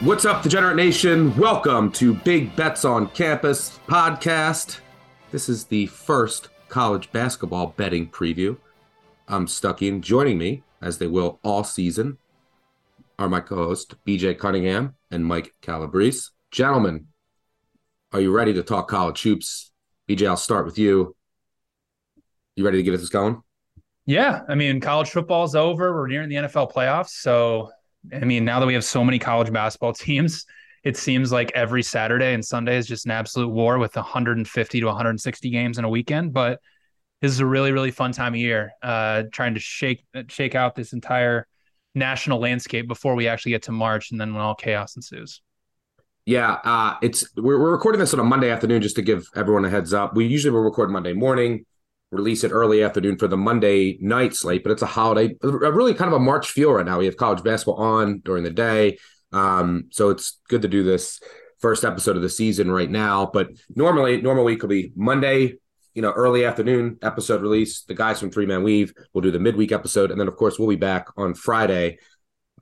What's up, Degenerate Nation? Welcome to Big Bets on Campus podcast. This is the first college basketball betting preview. I'm Stuckey, and joining me, as they will all season, are my co-host BJ Cunningham and Mike Calabrese. Gentlemen, are you ready to talk college hoops? BJ, I'll start with you. You ready to get this going? Yeah, I mean, college football's over. We're nearing the NFL playoffs, so I mean, now that we have so many college basketball teams, it seems like every Saturday and Sunday is just an absolute war with 150 to 160 games in a weekend. But this is a really, really fun time of year, uh, trying to shake shake out this entire national landscape before we actually get to March, and then when all chaos ensues. Yeah, uh, it's we're, we're recording this on a Monday afternoon just to give everyone a heads up. We usually will record Monday morning, release it early afternoon for the Monday night slate, but it's a holiday, really kind of a March feel right now. We have college basketball on during the day, um, so it's good to do this first episode of the season right now. But normally, normal week will be Monday, you know, early afternoon episode release. The guys from Three Man Weave will do the midweek episode, and then of course we'll be back on Friday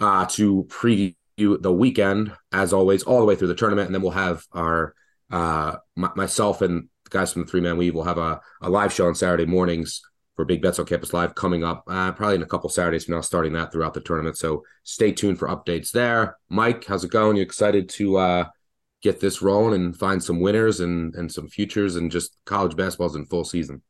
uh, to preview the weekend as always, all the way through the tournament, and then we'll have our uh, m- myself and the guys from the Three Man Weave will have a, a live show on Saturday mornings for Big Bets on Campus Live coming up, uh, probably in a couple Saturdays from now, starting that throughout the tournament. So stay tuned for updates there. Mike, how's it going? You excited to uh, get this rolling and find some winners and and some futures and just college basketball's in full season?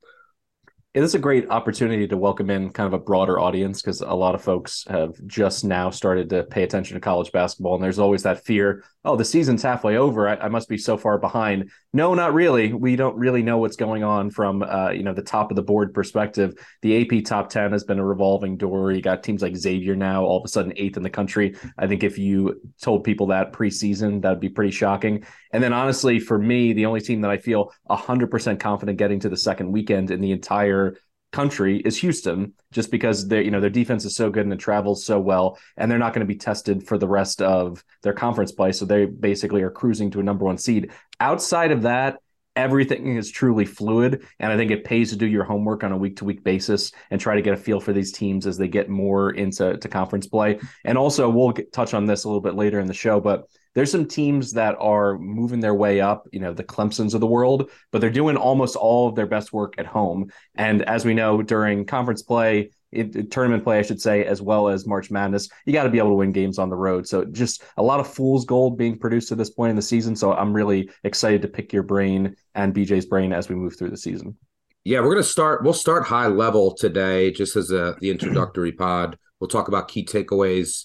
It is a great opportunity to welcome in kind of a broader audience because a lot of folks have just now started to pay attention to college basketball. And there's always that fear oh, the season's halfway over. I, I must be so far behind. No, not really. We don't really know what's going on from, uh, you know, the top of the board perspective. The AP top 10 has been a revolving door. You got teams like Xavier now, all of a sudden eighth in the country. I think if you told people that preseason, that'd be pretty shocking. And then honestly, for me, the only team that I feel 100% confident getting to the second weekend in the entire country is Houston, just because their you know their defense is so good and it travels so well, and they're not going to be tested for the rest of their conference play. So they basically are cruising to a number one seed. Outside of that, everything is truly fluid, and I think it pays to do your homework on a week to week basis and try to get a feel for these teams as they get more into to conference play. And also, we'll get, touch on this a little bit later in the show, but there's some teams that are moving their way up, you know, the Clemsons of the world, but they're doing almost all of their best work at home. And as we know, during conference play, it, tournament play, I should say, as well as March Madness, you got to be able to win games on the road. So just a lot of fool's gold being produced at this point in the season. So I'm really excited to pick your brain and BJ's brain as we move through the season. Yeah, we're gonna start. We'll start high level today, just as a the introductory pod. We'll talk about key takeaways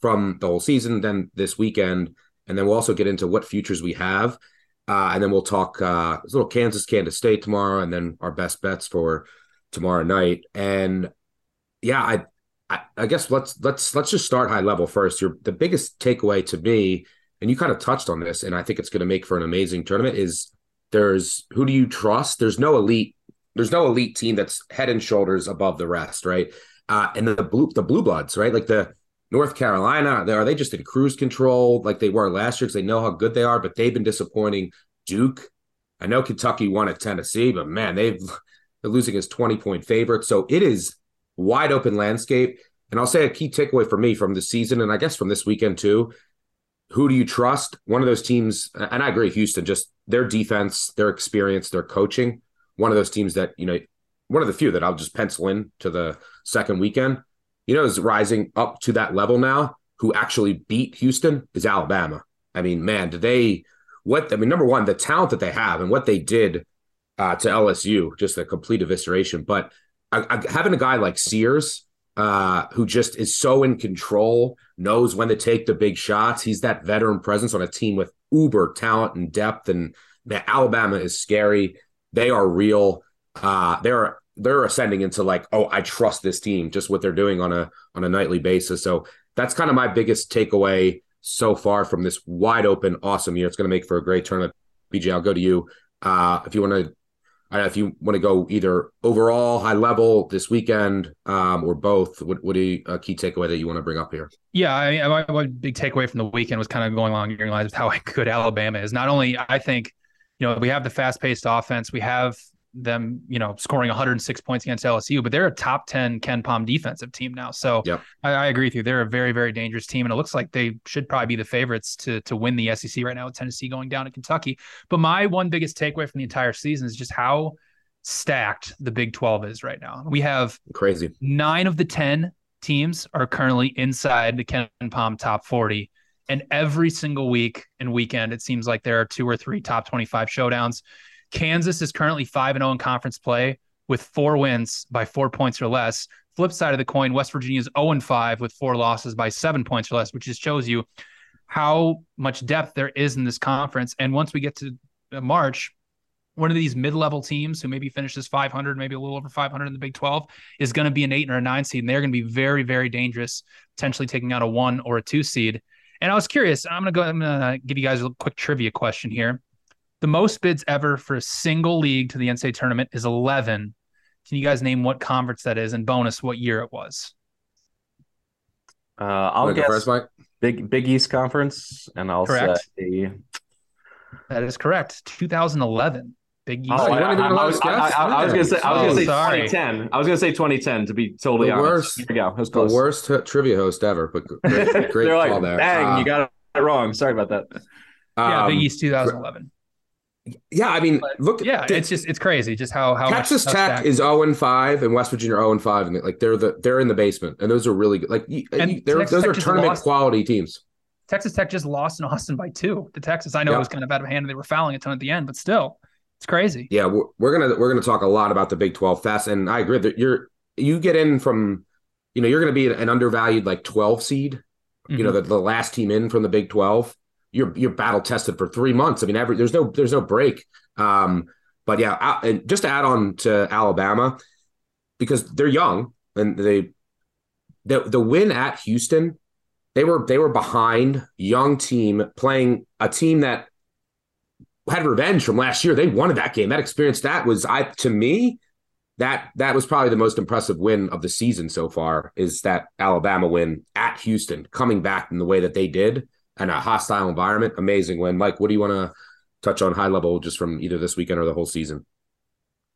from the whole season, then this weekend, and then we'll also get into what futures we have. Uh, and then we'll talk uh, a little Kansas, Kansas State tomorrow, and then our best bets for tomorrow night. And yeah, I, I, I guess let's let's let's just start high level first. Your the biggest takeaway to me, and you kind of touched on this, and I think it's going to make for an amazing tournament. Is there's who do you trust? There's no elite. There's no elite team that's head and shoulders above the rest, right? Uh, and the blue the blue bloods, right? Like the North Carolina, are they just in cruise control like they were last year because they know how good they are, but they've been disappointing. Duke, I know Kentucky won at Tennessee, but man, they've they're losing as 20 point favorite. So it is wide open landscape. And I'll say a key takeaway for me from the season, and I guess from this weekend too. Who do you trust? One of those teams, and I agree, Houston, just their defense, their experience, their coaching. One of those teams that, you know, one of the few that I'll just pencil in to the second weekend you know, is rising up to that level now, who actually beat Houston is Alabama. I mean, man, did they what I mean, number one, the talent that they have and what they did uh, to LSU, just a complete evisceration. But I, I, having a guy like Sears, uh, who just is so in control, knows when to take the big shots. He's that veteran presence on a team with uber talent and depth. And man, Alabama is scary. They are real. Uh, they're they're ascending into like, oh, I trust this team, just what they're doing on a on a nightly basis. So that's kind of my biggest takeaway so far from this wide open, awesome year. It's going to make for a great tournament. BJ, I'll go to you. Uh, if you want to, if you want to go either overall, high level this weekend, um, or both, what what are a uh, key takeaway that you want to bring up here? Yeah, I mean, my, my big takeaway from the weekend was kind of going along your lines with how good Alabama is. Not only I think, you know, we have the fast paced offense, we have them, you know, scoring 106 points against LSU, but they're a top 10 KenPom defensive team now. So yep. I, I, agree with you. They're a very, very dangerous team. And it looks like they should probably be the favorites to, to win the SEC right now with Tennessee going down to Kentucky. But my one biggest takeaway from the entire season is just how stacked the Big 12 is right now. We have crazy nine of the 10 teams are currently inside the KenPom top 40. And every single week and weekend, it seems like there are two or three top 25 showdowns. Kansas is currently 5 and 0 in conference play with four wins by four points or less. Flip side of the coin, West Virginia is 0 and 5 with four losses by seven points or less, which just shows you how much depth there is in this conference. And once we get to uh, March, one of these mid-level teams who maybe finishes 500, maybe a little over 500 in the Big 12, is going to be an eight or a nine seed, and they're going to be very, very dangerous, potentially taking out a one or a two seed. And I was curious. I'm going to go. I'm going to give you guys a quick trivia question here. The most bids ever for a single league to the NCAA tournament is 11. Can you guys name what conference that is and bonus what year it was? Uh, I'll guess first, Mike? Big Big East Conference, and I'll correct. say that is correct. 2011. Big East. Oh, I, I, I, was, I, was gonna say I was gonna say 2010. I was gonna say 2010 to be totally the honest. Worst, Here we go. It was close. The worst t- trivia host ever, but great, great call like, there. Dang, uh, you got it wrong. Sorry about that. Yeah, um, Big East 2011. Yeah, I mean, but, look. Yeah, it's just it's crazy, just how how Texas Tech is zero and five and West Virginia zero and five, and like they're the they're in the basement, and those are really good. Like, and those Tech are tournament lost, quality teams. Texas Tech just lost in Austin by two to Texas. I know it was kind of out of hand, and they were fouling a ton at the end, but still, it's crazy. Yeah, we're, we're gonna we're gonna talk a lot about the Big Twelve fast, and I agree that you're you get in from, you know, you're gonna be an undervalued like twelve seed, mm-hmm. you know, mm-hmm. the, the last team in from the Big Twelve you're you're battle tested for three months. I mean, every there's no there's no break. Um, but yeah, and just to add on to Alabama, because they're young and they the the win at Houston, they were they were behind young team playing a team that had revenge from last year. They wanted that game. That experience that was I to me that that was probably the most impressive win of the season so far is that Alabama win at Houston coming back in the way that they did and a hostile environment. Amazing win. Mike, what do you want to touch on high level just from either this weekend or the whole season?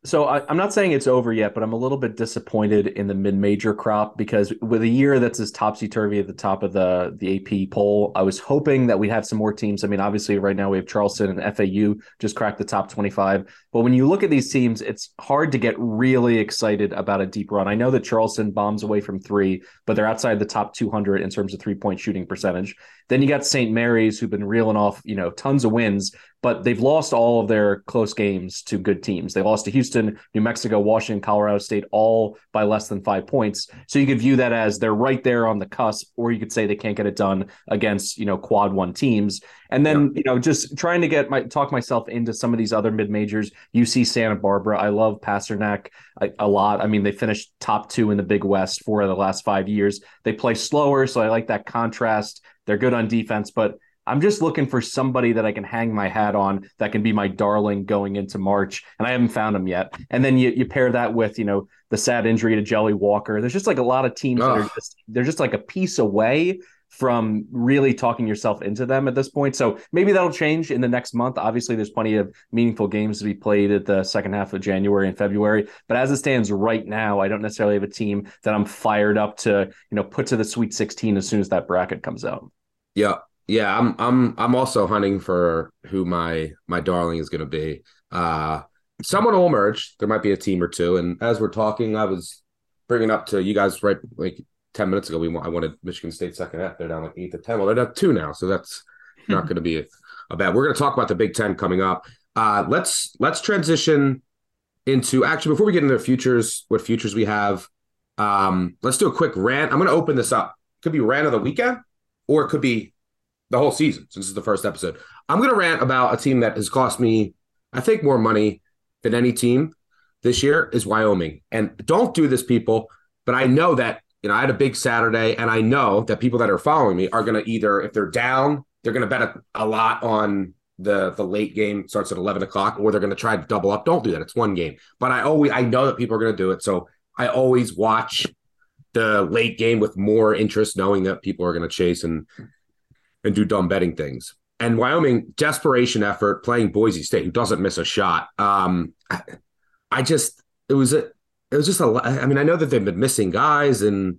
So I, am not saying it's over yet, but I'm a little bit disappointed in the mid-major crop because with a year that's as topsy-turvy at the top of the the AP poll, I was hoping that we'd have some more teams. I mean, obviously right now we have Charleston and FAU just cracked the top 25. But when you look at these teams, it's hard to get really excited about a deep run. I know that Charleston bombs away from three, but they're outside the top 200 in terms of three-point shooting percentage. Then you got St. Mary's, who've been reeling off, you know, tons of wins, but they've lost all of their close games to good teams. They lost to Houston, New Mexico, Washington, Colorado State, all by less than five points. So you could view that as they're right there on the cusp, or you could say they can't get it done against you know quad one teams. And then yeah. you know just trying to get my talk myself into some of these other mid majors. UC Santa Barbara, I love Pasternack a, a lot. I mean, they finished top two in the Big West for the last five years. They play slower, so I like that contrast. They're good on defense, but I'm just looking for somebody that I can hang my hat on that can be my darling going into March, and I haven't found him yet. And then you you pair that with you know the sad injury to Jelly Walker. There's just like a lot of teams that are just they're just like a piece away from really talking yourself into them at this point. So maybe that'll change in the next month. Obviously, there's plenty of meaningful games to be played at the second half of January and February. But as it stands right now, I don't necessarily have a team that I'm fired up to, you know, put to the Sweet 16 as soon as that bracket comes out. Yeah, yeah, I'm I'm I'm also hunting for who my my darling is going to be. Uh, someone will emerge. There might be a team or two. And as we're talking, I was bringing up to you guys right like ten minutes ago. We want, I wanted Michigan State second half. They're down like eight to ten. Well, they're down two now, so that's not going to be a, a bad. We're going to talk about the Big Ten coming up. Uh, let's let's transition into actually before we get into the futures, what futures we have. Um, let's do a quick rant. I'm going to open this up. Could be rant of the weekend, or it could be the whole season since it's the first episode. I'm going to rant about a team that has cost me, I think, more money than any team this year is Wyoming. And don't do this, people. But I know that you know, I had a big Saturday, and I know that people that are following me are going to either, if they're down, they're going to bet a, a lot on the the late game starts at 11 o'clock or they're going to try to double up don't do that it's one game but i always i know that people are going to do it so i always watch the late game with more interest knowing that people are going to chase and and do dumb betting things and wyoming desperation effort playing boise state who doesn't miss a shot um i, just it was a it was just a i mean i know that they've been missing guys and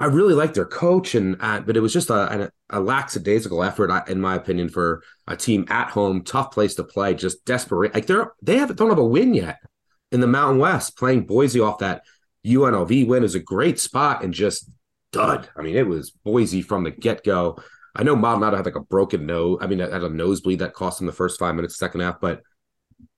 I really like their coach, and uh, but it was just a, a, a lackadaisical effort, in my opinion, for a team at home, tough place to play, just desperate. Like they're they haven't don't have a win yet in the Mountain West. Playing Boise off that UNLV win is a great spot, and just dud. I mean, it was Boise from the get go. I know Maldonado had like a broken nose. I mean, I had a nosebleed that cost him the first five minutes, second half. But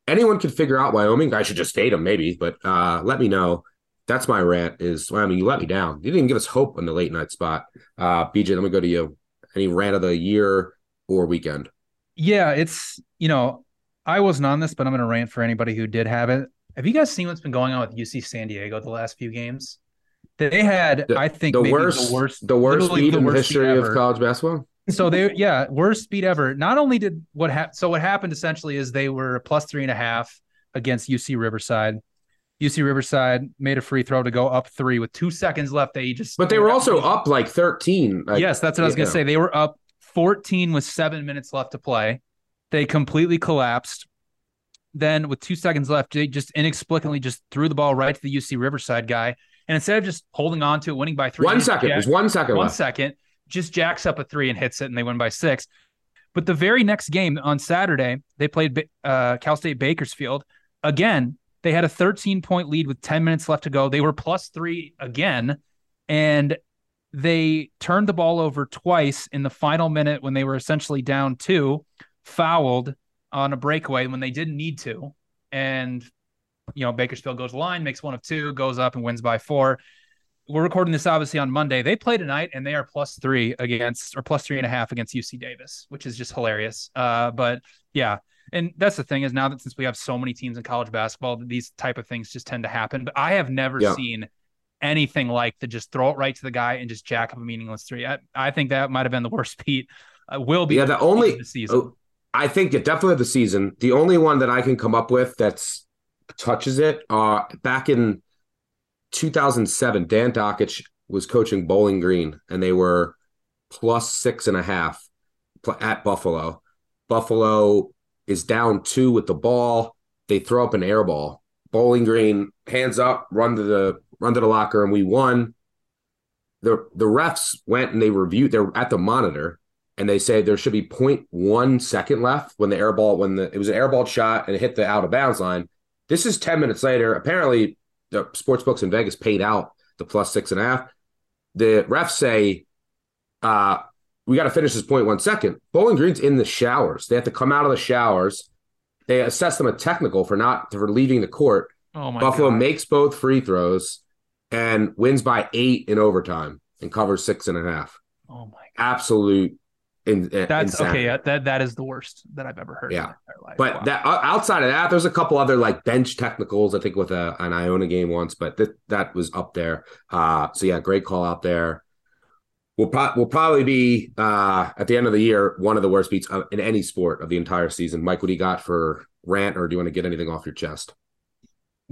anyone could figure out Wyoming. I should just fade him, maybe. But uh, let me know that's my rant. Is well, I mean, you let me down. You didn't give us hope in the late night spot. Uh, BJ, let me go to you. Any rant of the year or weekend? Yeah, it's you know, I wasn't on this, but I'm going to rant for anybody who did have it. Have you guys seen what's been going on with UC San Diego the last few games? They had, the, I think, the worst, the worst, the worst speed in the history of college basketball. So they, yeah, worst speed ever. Not only did what happened, so what happened essentially is they were plus three and a half against UC Riverside. UC Riverside made a free throw to go up three with two seconds left. They just but they were also up like thirteen. Like, yes, that's what I was gonna say. They were up fourteen with seven minutes left to play. They completely collapsed. Then with two seconds left, they just inexplicably just threw the ball right to the UC Riverside guy. And instead of just holding on to it, winning by three, one second, jack, there's one second, one left. second, just jacks up a three and hits it, and they win by six. But the very next game on Saturday, they played uh, Cal State Bakersfield. Again, they had a 13 point lead with 10 minutes left to go. They were plus three again, and they turned the ball over twice in the final minute when they were essentially down two, fouled on a breakaway when they didn't need to. And, you know, Bakersfield goes line, makes one of two, goes up and wins by four. We're recording this obviously on Monday. They play tonight and they are plus three against or plus three and a half against UC Davis, which is just hilarious. Uh, but yeah, and that's the thing is now that since we have so many teams in college basketball, these type of things just tend to happen. But I have never yeah. seen anything like to just throw it right to the guy and just jack up a meaningless three. I, I think that might have been the worst beat. Uh, will be yeah. The only the season. Oh, I think it definitely the season. The only one that I can come up with that's touches it. Uh, back in 2007, Dan Dakich was coaching Bowling Green, and they were plus six and a half at Buffalo. Buffalo is down two with the ball. They throw up an air ball. Bowling Green hands up, run to the run to the locker, and we won. The the refs went and they reviewed. They're at the monitor, and they say there should be 0.1 second left when the air ball when the it was an airball shot and it hit the out of bounds line. This is 10 minutes later. Apparently, the sports books in Vegas paid out the plus six and a half. The refs say uh, we got to finish this point one second. Bowling Green's in the showers. They have to come out of the showers. They assess them a technical for not for leaving the court. Oh my Buffalo God. makes both free throws and wins by eight in overtime and covers six and a half. Oh my God. Absolute in, that's insanity. okay. That that is the worst that I've ever heard. Yeah, but wow. that outside of that, there's a couple other like bench technicals. I think with a, an Iona game once, but th- that was up there. Uh, so yeah, great call out there will pro- will probably be uh, at the end of the year one of the worst beats in any sport of the entire season. Mike, what do you got for rant, or do you want to get anything off your chest?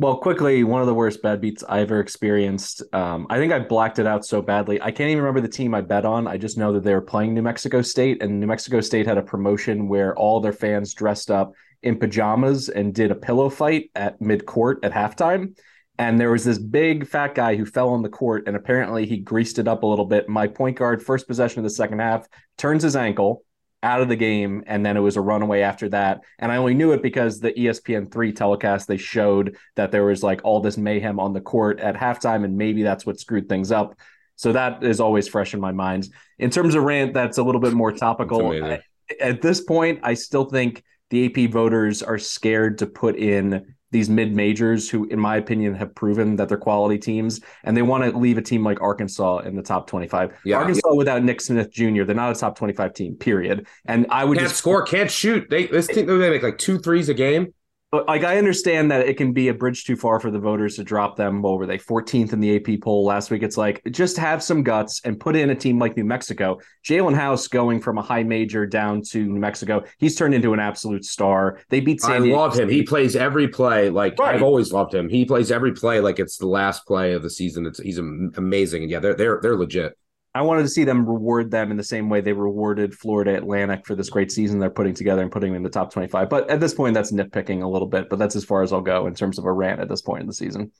Well, quickly, one of the worst bad beats I ever experienced. Um, I think I blacked it out so badly. I can't even remember the team I bet on. I just know that they were playing New Mexico State, and New Mexico State had a promotion where all their fans dressed up in pajamas and did a pillow fight at midcourt at halftime and there was this big fat guy who fell on the court and apparently he greased it up a little bit my point guard first possession of the second half turns his ankle out of the game and then it was a runaway after that. And i only knew it because the espn3 telecast they showed that there was like all this mayhem on the court at halftime and maybe that's what screwed things up. So that is always fresh in my mind. In terms of rant that's a little bit more topical. I, at this point i still think the ap voters are scared to put in these mid majors who, in my opinion, have proven that they're quality teams, and they want to leave a team like Arkansas in the top 25. Yeah, Arkansas yeah. without Nick Smith Jr., they're not a top 25 team, period. And I would can't just score, can't shoot. They this team they make like two threes a game. Like I understand that it can be a bridge too far for the voters to drop them. What were they 14th in the AP poll last week? It's like just have some guts and put in a team like New Mexico. Jalen House going from a high major down to New Mexico, he's turned into an absolute star. They beat San I Diego love him. He plays every play like Right. I've always loved him. He plays every play like it's the last play of the season. It's he's amazing. And yeah, they're they're they're legit. I wanted to see them reward them in the same way they rewarded Florida Atlantic for this great season they're putting together and putting them in the top 25. But at this point, that's nitpicking a little bit, but that's as far as I'll go in terms of a rant at this point in the season.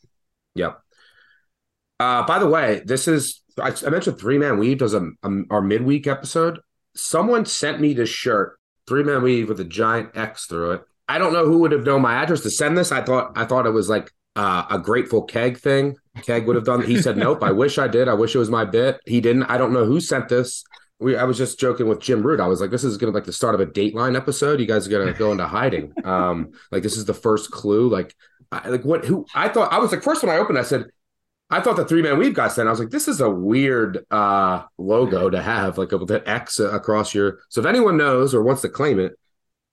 Yep. Uh, by the way, this is I, I mentioned Three Man Weave does a, a our midweek episode. Someone sent me this shirt, Three Man Weave with a giant X through it. I don't know who would have known my address to send this. I thought I thought it was like uh, a Grateful Keg thing. Keg would have done. He said, "Nope. I wish I did. I wish it was my bit." He didn't. I don't know who sent this. We, I was just joking with Jim Root. I was like, "This is gonna like the start of a Dateline episode. You guys are gonna go into hiding. Um, like this is the first clue. Like, I, like what? Who? I thought I was like first when I opened. I said, I thought the three man weave got sent. I was like, this is a weird uh logo to have, like the X across your. So if anyone knows or wants to claim it,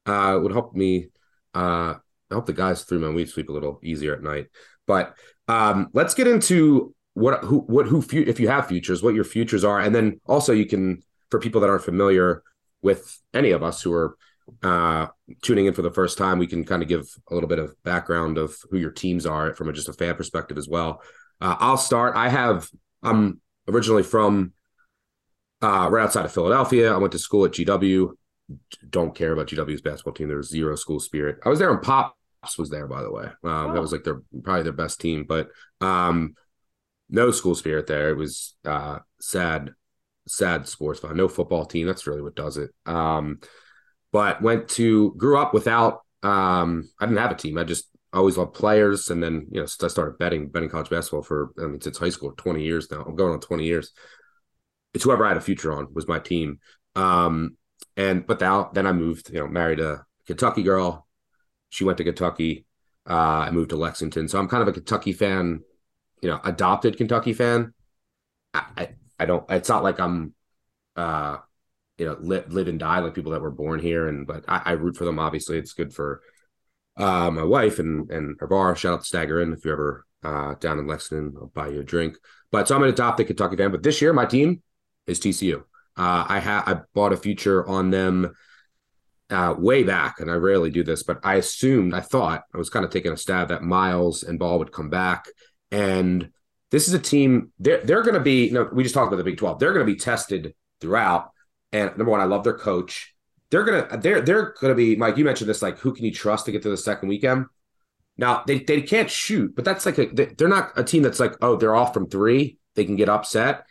uh, it would help me. Uh, help the guys three man weave sleep a little easier at night. But um, let's get into what who what who if you have futures, what your futures are, and then also you can for people that aren't familiar with any of us who are uh tuning in for the first time, we can kind of give a little bit of background of who your teams are from a, just a fan perspective as well. Uh, I'll start. I have. I'm originally from uh, right outside of Philadelphia. I went to school at GW. Don't care about GW's basketball team. There's zero school spirit. I was there in Pops was there, by the way. Um, That was like their probably their best team, but um, no school spirit there. It was uh, sad, sad sports fun. No football team. That's really what does it. Um, but went to grew up without. Um, I didn't have a team. I just always loved players, and then you know I started betting betting college basketball for I mean since high school, twenty years now. I'm going on twenty years. It's whoever I had a future on was my team. Um, and but now then I moved, you know, married a Kentucky girl. She went to Kentucky. Uh, I moved to Lexington, so I'm kind of a Kentucky fan. You know, adopted Kentucky fan. I I, I don't. It's not like I'm. Uh, you know, live, live and die like people that were born here, and but I, I root for them. Obviously, it's good for uh, my wife and and her bar. Shout out to Stagger Inn if you're ever uh, down in Lexington. I'll buy you a drink. But so I'm an adopted Kentucky fan. But this year, my team is TCU. Uh, I had I bought a future on them uh, way back, and I rarely do this, but I assumed I thought I was kind of taking a stab that Miles and Baugh would come back, and this is a team they're they're going to be. Know, we just talked about the Big Twelve. They're going to be tested throughout. And number one, I love their coach. They're gonna they're they're gonna be Mike. You mentioned this like who can you trust to get to the second weekend? Now they they can't shoot, but that's like a they're not a team that's like oh they're off from three they can get upset.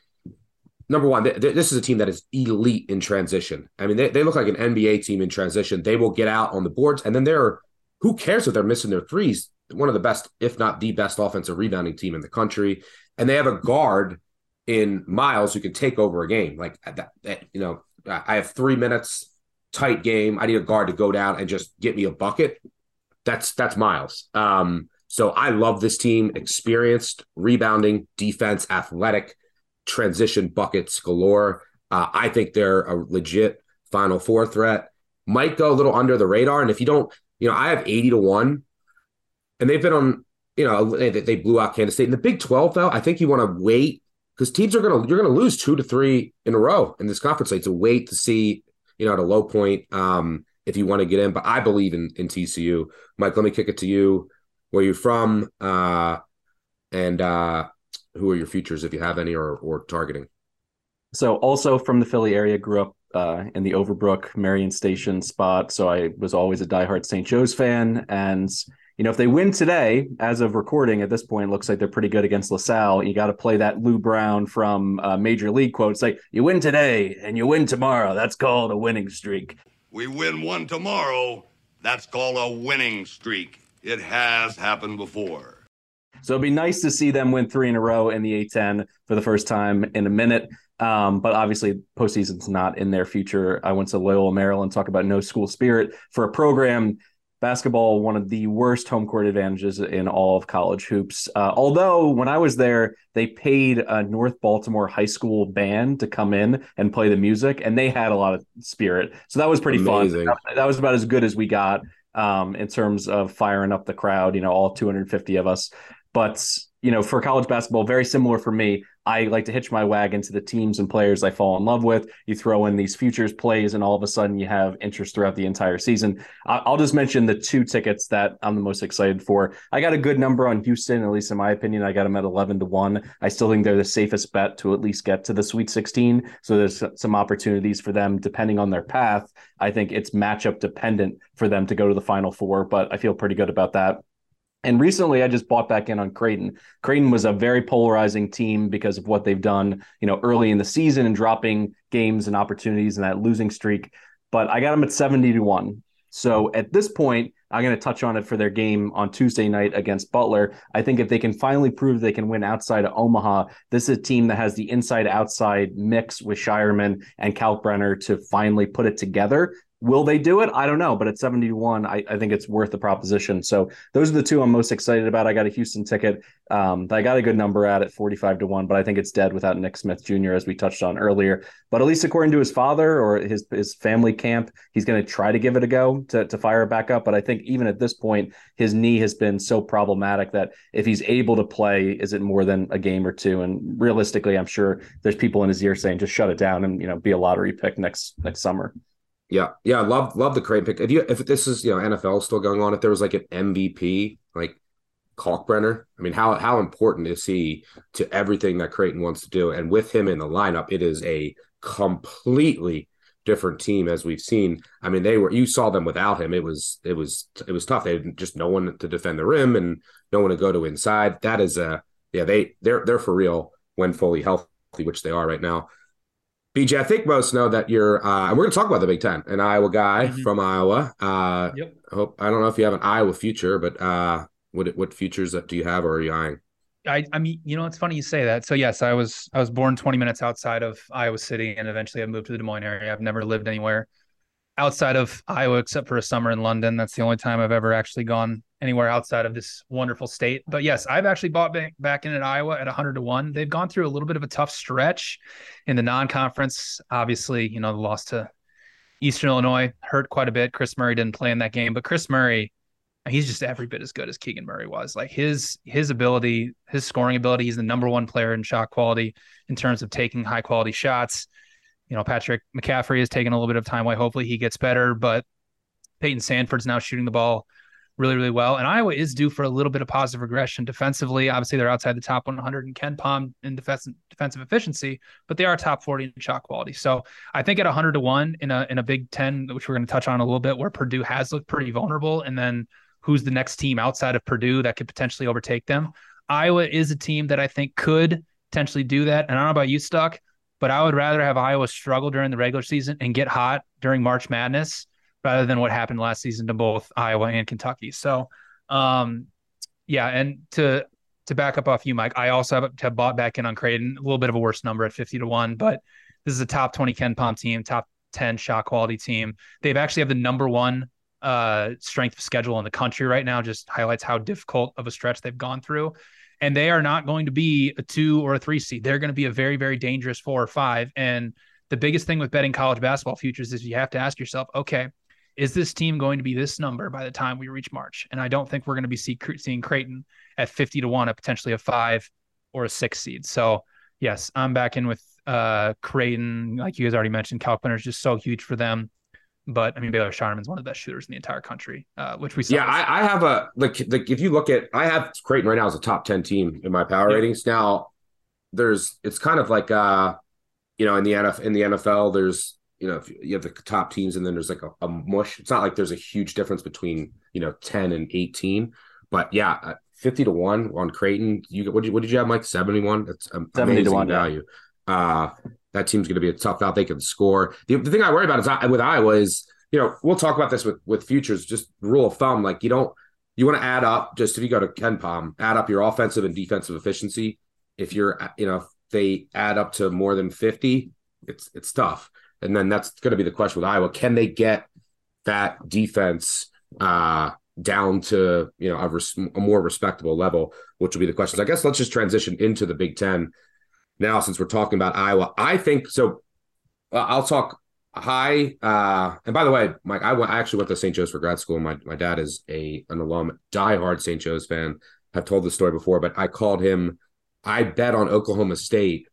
Number one, th- th- this is a team that is elite in transition. I mean, they, they look like an NBA team in transition. They will get out on the boards, and then they're who cares if they're missing their threes? One of the best, if not the best, offensive rebounding team in the country, and they have a guard in Miles who can take over a game. Like that, that you know, I have three minutes, tight game. I need a guard to go down and just get me a bucket. That's that's Miles. Um, so I love this team. Experienced, rebounding, defense, athletic, transition buckets galore. Uh, I think they're a legit Final Four threat. Might go a little under the radar, and if you don't, you know, I have eighty to one, and they've been on. You know, they, they blew out Kansas State in the Big Twelve. Though I think you want to wait because teams are gonna you're gonna lose two to three in a row in this conference. Like to wait to see, you know, at a low point um, if you want to get in. But I believe in in TCU. Mike, let me kick it to you. Where you're from, uh, and uh, who are your futures if you have any or or targeting? So also from the Philly area, grew up uh, in the Overbrook Merion Station spot. So I was always a diehard St. Joe's fan. And, you know, if they win today, as of recording at this point, it looks like they're pretty good against LaSalle. You got to play that Lou Brown from uh, Major League quote. It's like, you win today and you win tomorrow. That's called a winning streak. We win one tomorrow. That's called a winning streak. It has happened before. So it'd be nice to see them win three in a row in the A10 for the first time in a minute. Um, but obviously, postseason's not in their future. I went to Loyola, Maryland, talk about no school spirit for a program. Basketball, one of the worst home court advantages in all of college hoops. Uh, although, when I was there, they paid a North Baltimore high school band to come in and play the music, and they had a lot of spirit. So that was pretty Amazing. fun. That was about as good as we got. um, in terms of firing up the crowd. You know, all 250 of us. But you know, for college basketball, very similar for me. I like to hitch my wagon to the teams and players I fall in love with. You throw in these futures plays, and all of a sudden you have interest throughout the entire season. I'll just mention the two tickets that I'm the most excited for. I got a good number on Houston, at least in my opinion. I got them at 11 to 1. I still think they're the safest bet to at least get to the Sweet 16. So there's some opportunities for them depending on their path. I think it's matchup dependent for them to go to the Final Four, but I feel pretty good about that. And recently, I just bought back in on Creighton. Creighton was a very polarizing team because of what they've done, you know, early in the season and dropping games and opportunities and that losing streak. But I got them at 70 to 1. So at this point, I'm going to touch on it for their game on Tuesday night against Butler. I think if they can finally prove they can win outside of Omaha, this is a team that has the inside outside mix with Scheierman and Kalkbrenner to finally put it together. Will they do it? I don't know, but at 71, I, I think it's worth the proposition. So those are the two I'm most excited about. I got a Houston ticket. Um, I got a good number at at 45 to 1, but I think it's dead without Nick Smith Jr., as we touched on earlier. But at least according to his father or his his family camp, he's going to try to give it a go to, to fire it back up. But I think even at this point, his knee has been so problematic that if he's able to play, is it more than a game or two? And realistically, I'm sure there's people in his ear saying, just shut it down and, you know, be a lottery pick next next summer. Yeah, yeah, love love the Creighton pick. If you if this is you know NFL still going on, if there was like an MVP like Kalkbrenner, I mean, how how important is he to everything that Creighton wants to do? And with him in the lineup, it is a completely different team as we've seen. I mean, they were you saw them without him. It was it was it was tough. They had just no one to defend the rim and no one to go to inside. That is a yeah they they're they're for real when fully healthy, which they are right now. BJ, I think most know that you're. Uh, we're going to talk about the Big Ten, an Iowa guy mm-hmm. from Iowa. Uh, yep. I hope I don't know if you have an Iowa future, but uh, what what futures do you have, or are you eyeing? I, I mean, you know, it's funny you say that. So yes, I was I was born 20 minutes outside of Iowa City, and eventually I moved to the Des Moines area. I've never lived anywhere outside of Iowa except for a summer in London. That's the only time I've ever actually gone anywhere outside of this wonderful state. But yes, I've actually bought back, back in at Iowa at 100 to 1. They've gone through a little bit of a tough stretch in the non-conference. Obviously, you know, the loss to Eastern Illinois hurt quite a bit. Kris Murray didn't play in that game, but Kris Murray he's just every bit as good as Keegan Murray was. Like his his ability, his scoring ability, he's the number one player in shot quality in terms of taking high quality shots you know, Patrick McCaffrey has taken a little bit of time away. Hopefully he gets better, but Payton Sandfort's now shooting the ball really, really well. And Iowa is due for a little bit of positive regression defensively. Obviously, they're outside the top 100 in KenPom in defense, defensive efficiency, but they are top 40 in shot quality. So I think at 100 to one in a in a Big Ten, which we're going to touch on a little bit, where Purdue has looked pretty vulnerable, and then who's the next team outside of Purdue that could potentially overtake them? Iowa is a team that I think could potentially do that. And I don't know about you, Stuck but I would rather have Iowa struggle during the regular season and get hot during March Madness rather than what happened last season to both Iowa and Kentucky. So, um, yeah, and to to back up off you, Mike, I also have, to have bought back in on Creighton, a little bit of a worse number at fifty to one, but this is a top twenty KenPom team, top ten shot quality team. They've actually have the number one uh, strength of schedule in the country right now. Just highlights how difficult of a stretch they've gone through and they are not going to be a two or a three seed. They're going to be a very, very dangerous four or five. And the biggest thing with betting college basketball futures is you have to ask yourself, okay, is this team going to be this number by the time we reach March? And I don't think we're going to be see, seeing Creighton at 50 to 1, at potentially a five or a six seed. So, yes, I'm back in with uh, Creighton. Like you guys already mentioned, Kalkbrenner is just so huge for them. But I mean, Baylor Scheierman's one of the best shooters in the entire country, uh, which we saw. Yeah, I, I, have a like, like if you look at, I have Creighton right now as a top ten team in my power yeah. ratings. Now, there's it's kind of like uh, you know, in the NFL, in the NFL, there's you know, you have the top teams, and then there's like a, a mush. It's not like there's a huge difference between you know ten and eighteen, but yeah, uh, fifty to one on Creighton. You what did you, what did you have, Mike? Seventy one. That's seventy to one value. Yeah. Uh, that team's going to be a tough out. They can score. The, the thing I worry about is I, with Iowa is, you know, we'll talk about this with with futures. Just rule of thumb, like you don't you want to add up. Just if you go to KenPom, add up your offensive and defensive efficiency. If you're, you know, if they add up to more than fifty, it's it's tough. And then that's going to be the question with Iowa: Can they get that defense uh, down to you know a, res- a more respectable level? Which will be the questions. I guess let's just transition into the Big Ten now since we're talking about Iowa. I think so. Uh, I'll talk high. Uh, and by the way, Mike, I went. I actually went to St. Joe's for grad school. My my dad is a an alum, diehard St. Joe's fan. I've told this story before, but I called him. I bet on Oklahoma State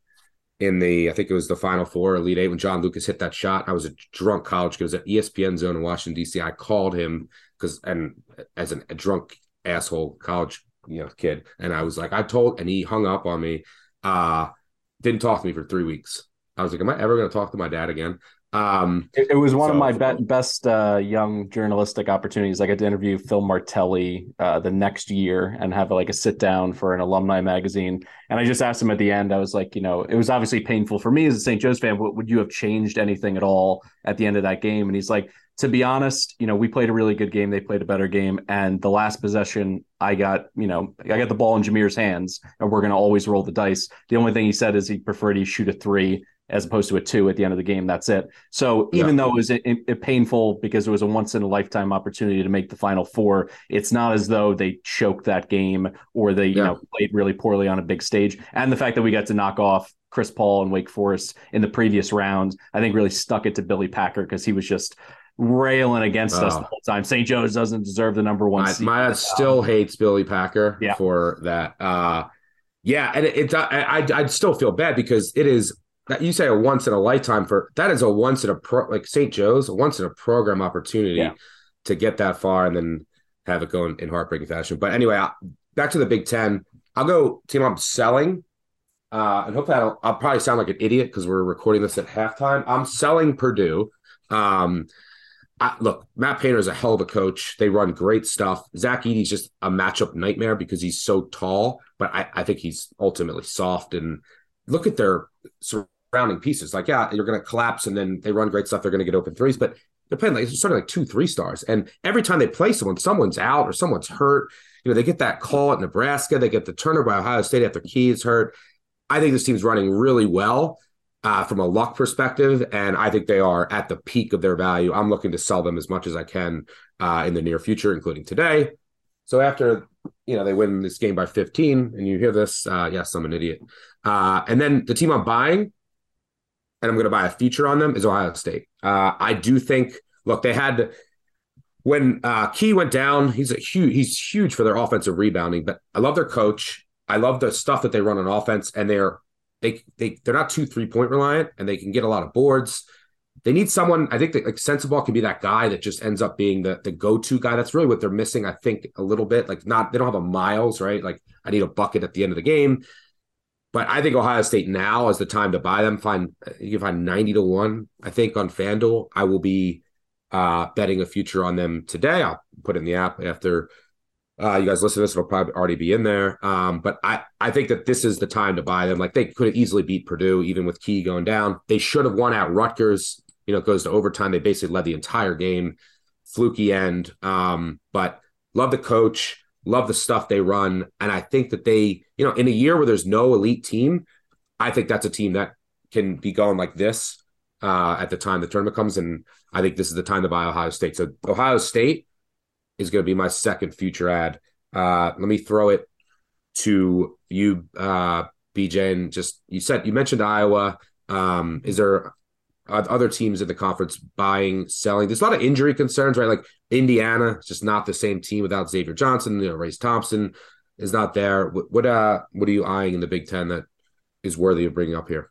in the I think it was the Final Four, Elite Eight when John Lucas hit that shot. I was a drunk college kid. It was at ESPN Zone in Washington D.C. I called him because and as an, a drunk asshole college you know kid, and I was like, I told, and he hung up on me. Uh didn't talk to me for three weeks. I was like, am I ever going to talk to my dad again? Um, it, it was one so, of my be- best uh, young journalistic opportunities. I got to interview Phil Martelli uh, the next year and have like a sit down for an alumni magazine. And I just asked him at the end. I was like, you know, it was obviously painful for me as a St. Joe's fan. But would you have changed anything at all at the end of that game? And he's like, to be honest, you know, we played a really good game. They played a better game. And the last possession, I got, you know, I got the ball in Jameer's hands, and we're going to always roll the dice. The only thing he said is he preferred he shoot a three as opposed to a two at the end of the game. That's it. So even yeah. though it was it, it painful because it was a once in a lifetime opportunity to make the final four, it's not as though they choked that game or they, yeah. you know, played really poorly on a big stage. And the fact that we got to knock off Chris Paul and Wake Forest in the previous round, I think really stuck it to Billy Packer because he was just railing against us the whole time. St. Joe's doesn't deserve the number one. My, my still hates Billy Packer yeah. for that. Uh, yeah, and it, it I, I would still feel bad because it is that you say a once in a lifetime for that is a once in a pro like St. Joe's a once in a program opportunity yeah. to get that far and then have it go in, in heartbreaking fashion. But anyway, I, back to the Big Ten. I'll go team I'm selling. Uh, and hopefully I'll, I'll probably sound like an idiot because we're recording this at halftime. I'm selling Purdue. Um, I, look, Matt Painter is a hell of a coach. They run great stuff. Zach Edey's just a matchup nightmare because he's so tall, but I, I think he's ultimately soft. And look at their surrounding pieces. Like, yeah, you're going to collapse and then they run great stuff. They're going to get open threes, but they're playing like sort of like two, three stars. And every time they play someone, someone's out or someone's hurt. You know, they get that call at Nebraska. They get the turnover by Ohio State after Key is hurt. I think this team's running really well uh, from a luck perspective, and I think they are at the peak of their value. I'm looking to sell them as much as I can uh, in the near future, including today. So after you know they win this game by 15, and you hear this, uh, yes, I'm an idiot. Uh, and then the team I'm buying, and I'm going to buy a feature on them is Ohio State. Uh, I do think. Look, they had when uh, Key went down. He's a huge. He's huge for their offensive rebounding. But I love their coach. I love the stuff that they run on offense, and they're they they they're not too three point reliant, and they can get a lot of boards. They need someone. I think that like Sensabaugh can be that guy that just ends up being the the go to guy. That's really what they're missing. I think a little bit. Like not they don't have a Miles right. Like I need a bucket at the end of the game. But I think Ohio State now is the time to buy them. Find you can find ninety to one. I think on FanDuel. I will be uh, betting a future on them today. I'll put in the app after uh, you guys listen to this; it'll probably already be in there. Um, but I, I think that this is the time to buy them. Like they could have easily beat Purdue, even with Key going down. They should have won out Rutgers. You know, it goes to overtime. They basically led the entire game, fluky end. Um, but love the coach, love the stuff they run, and I think that they, you know, in a year where there's no elite team, I think that's a team that can be going like this uh, at the time the tournament comes. And I think this is the time to buy Ohio State. So Ohio State is going to be my second future ad. Uh, let me throw it to you, uh, BJ, and just you said you mentioned Iowa. Um, is there other teams in the conference buying, selling? There's a lot of injury concerns, right? Like Indiana, it's just not the same team without Xavier Johnson. You know, Race Thompson is not there. What, what uh, what are you eyeing in the Big Ten that is worthy of bringing up here?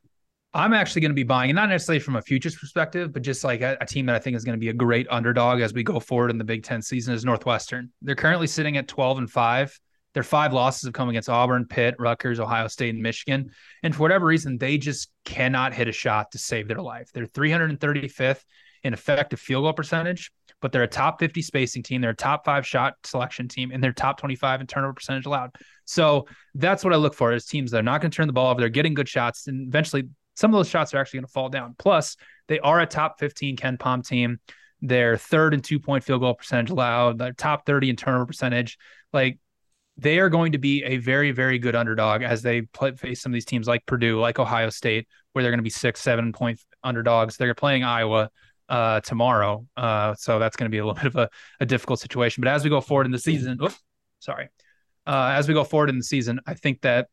I'm actually going to be buying, and not necessarily from a futures perspective, but just like a, a, team that I think is going to be a great underdog as we go forward in the Big Ten season is Northwestern. They're currently sitting at 12 and five. Their five losses have come against Auburn, Pitt, Rutgers, Ohio State, and Michigan. And for whatever reason, they just cannot hit a shot to save their life. They're 335th in effective field goal percentage, but they're a top 50 spacing team. They're a top five shot selection team, and they're top 25 in turnover percentage allowed. So that's what I look for is teams that are not going to turn the ball over. They're getting good shots, and eventually some of those shots are actually going to fall down. Plus, they are a top 15 KenPom team. They're third in two point field goal percentage allowed. They're top 30 in turnover percentage. Like they are going to be a very, very good underdog as they play, face some of these teams like Purdue, like Ohio State, where they're going to be six, seven point underdogs. They're playing Iowa uh, tomorrow. Uh, so that's going to be a little bit of a, a, difficult situation. But as we go forward in the season, oops, sorry. Uh, as we go forward in the season, I think that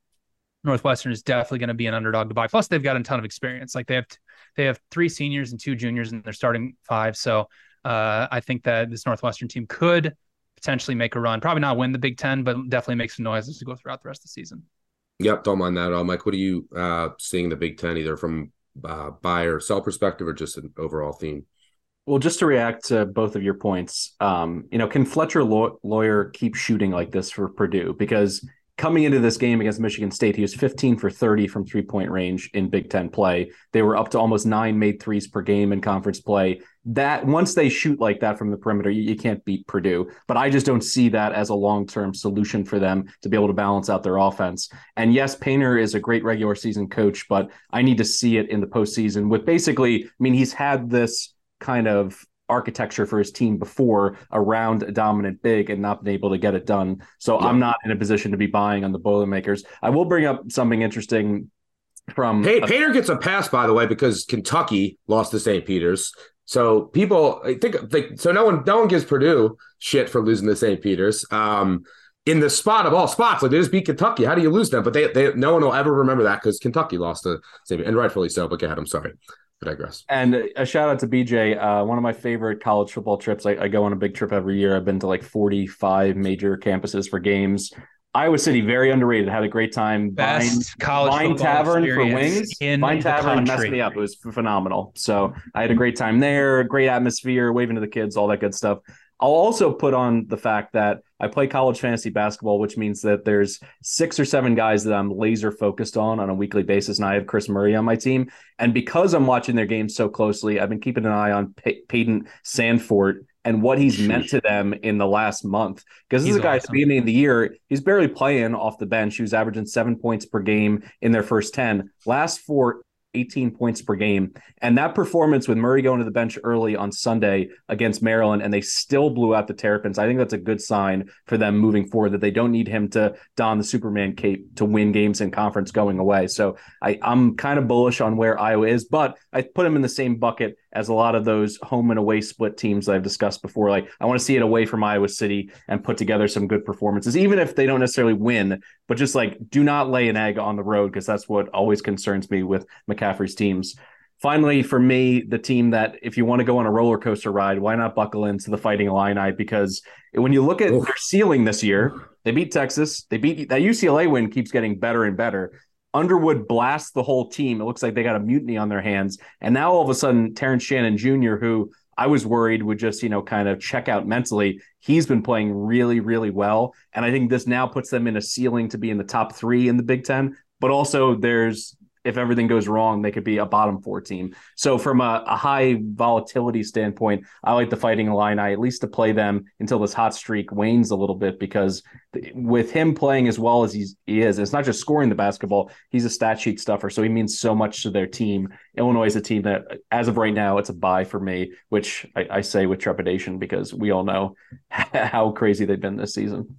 Northwestern is definitely going to be an underdog to buy. Plus, they've got a ton of experience. Like they have they have three seniors and two juniors, and they're starting five. So uh, I think that this Northwestern team could potentially make a run. Probably not win the Big Ten, but definitely make some noise as to go throughout the rest of the season. Yep, don't mind that at all, Mike. What are you uh, seeing the Big Ten either from uh, buy or sell perspective, or just an overall theme? Well, just to react to both of your points, um, you know, can Fletcher Law- Loyer keep shooting like this for Purdue? Because coming into this game against Michigan State, he was 15 for 30 from three point range in Big Ten play. They were up to almost nine made threes per game in conference play. That once they shoot like that from the perimeter, you, you can't beat Purdue. But I just don't see that as a long term solution for them to be able to balance out their offense. And yes, Painter is a great regular season coach, but I need to see it in the postseason with basically, I mean, he's had this kind of architecture for his team before around a dominant big and not been able to get it done. So yeah. I'm not in a position to be buying on the Boilermakers. I will bring up something interesting from hey, Painter gets a pass by the way because Kentucky lost to St. Peter's. So people I think, think so no one no one gives Purdue shit for losing to St. Peter's. Um in the spot of all spots, like they just beat Kentucky. How do you lose them? But they, they no one will ever remember that because Kentucky lost to St. and rightfully so. But go ahead, I'm sorry. I digress. And a shout out to BJ. Uh, one of my favorite college football trips. I, I, go on a big trip every year. I've been to like 45 major campuses for games. Iowa City, very underrated. Had a great time. Best Vine, college Vine Tavern for wings. Vine Tavern messed me up. It was phenomenal. So I had a great time there. Great atmosphere, waving to the kids, all that good stuff. I'll also put on the fact that I play college fantasy basketball, which means that there's six or seven guys that I'm laser focused on on a weekly basis. And I have Kris Murray on my team. And because I'm watching their games so closely, I've been keeping an eye on Pay- Payton Sandfort and what he's meant to them in the last month. Because this he's is a guy awesome. at the beginning of the year, he's barely playing off the bench. He was averaging seven points per game in their first 10. Last four 18 points per game. And that performance with Murray going to the bench early on Sunday against Maryland, and they still blew out the Terrapins. I think that's a good sign for them moving forward that they don't need him to don the Superman cape to win games in conference going away. So I, I'm kind of bullish on where Iowa is, but I put him in the same bucket as a lot of those home and away split teams that I've discussed before. Like I want to see it away from Iowa City and put together some good performances, even if they don't necessarily win, but just like do not lay an egg on the road because that's what always concerns me with McCaffrey's teams. Finally, for me, the team that if you want to go on a roller coaster ride, why not buckle into the Fighting Illini? Because when you look at Oof. their ceiling this year, they beat Texas. They beat that UCLA win keeps getting better and better. Underwood blasts the whole team. It looks like they got a mutiny on their hands. And now all of a sudden, Terrence Shannon Jr., who I was worried would just, you know, kind of check out mentally, he's been playing really, really well. And I think this now puts them in a ceiling to be in the top three in the Big Ten. But also, there's if everything goes wrong, they could be a bottom four team. So from a, a, high volatility standpoint, I like the Fighting Illini at least to play them until this hot streak wanes a little bit because with him playing as well as he's, he is, it's not just scoring the basketball. He's a stat sheet stuffer, so he means so much to their team. Illinois is a team that, as of right now, it's a buy for me, which I, I say with trepidation because we all know how crazy they've been this season.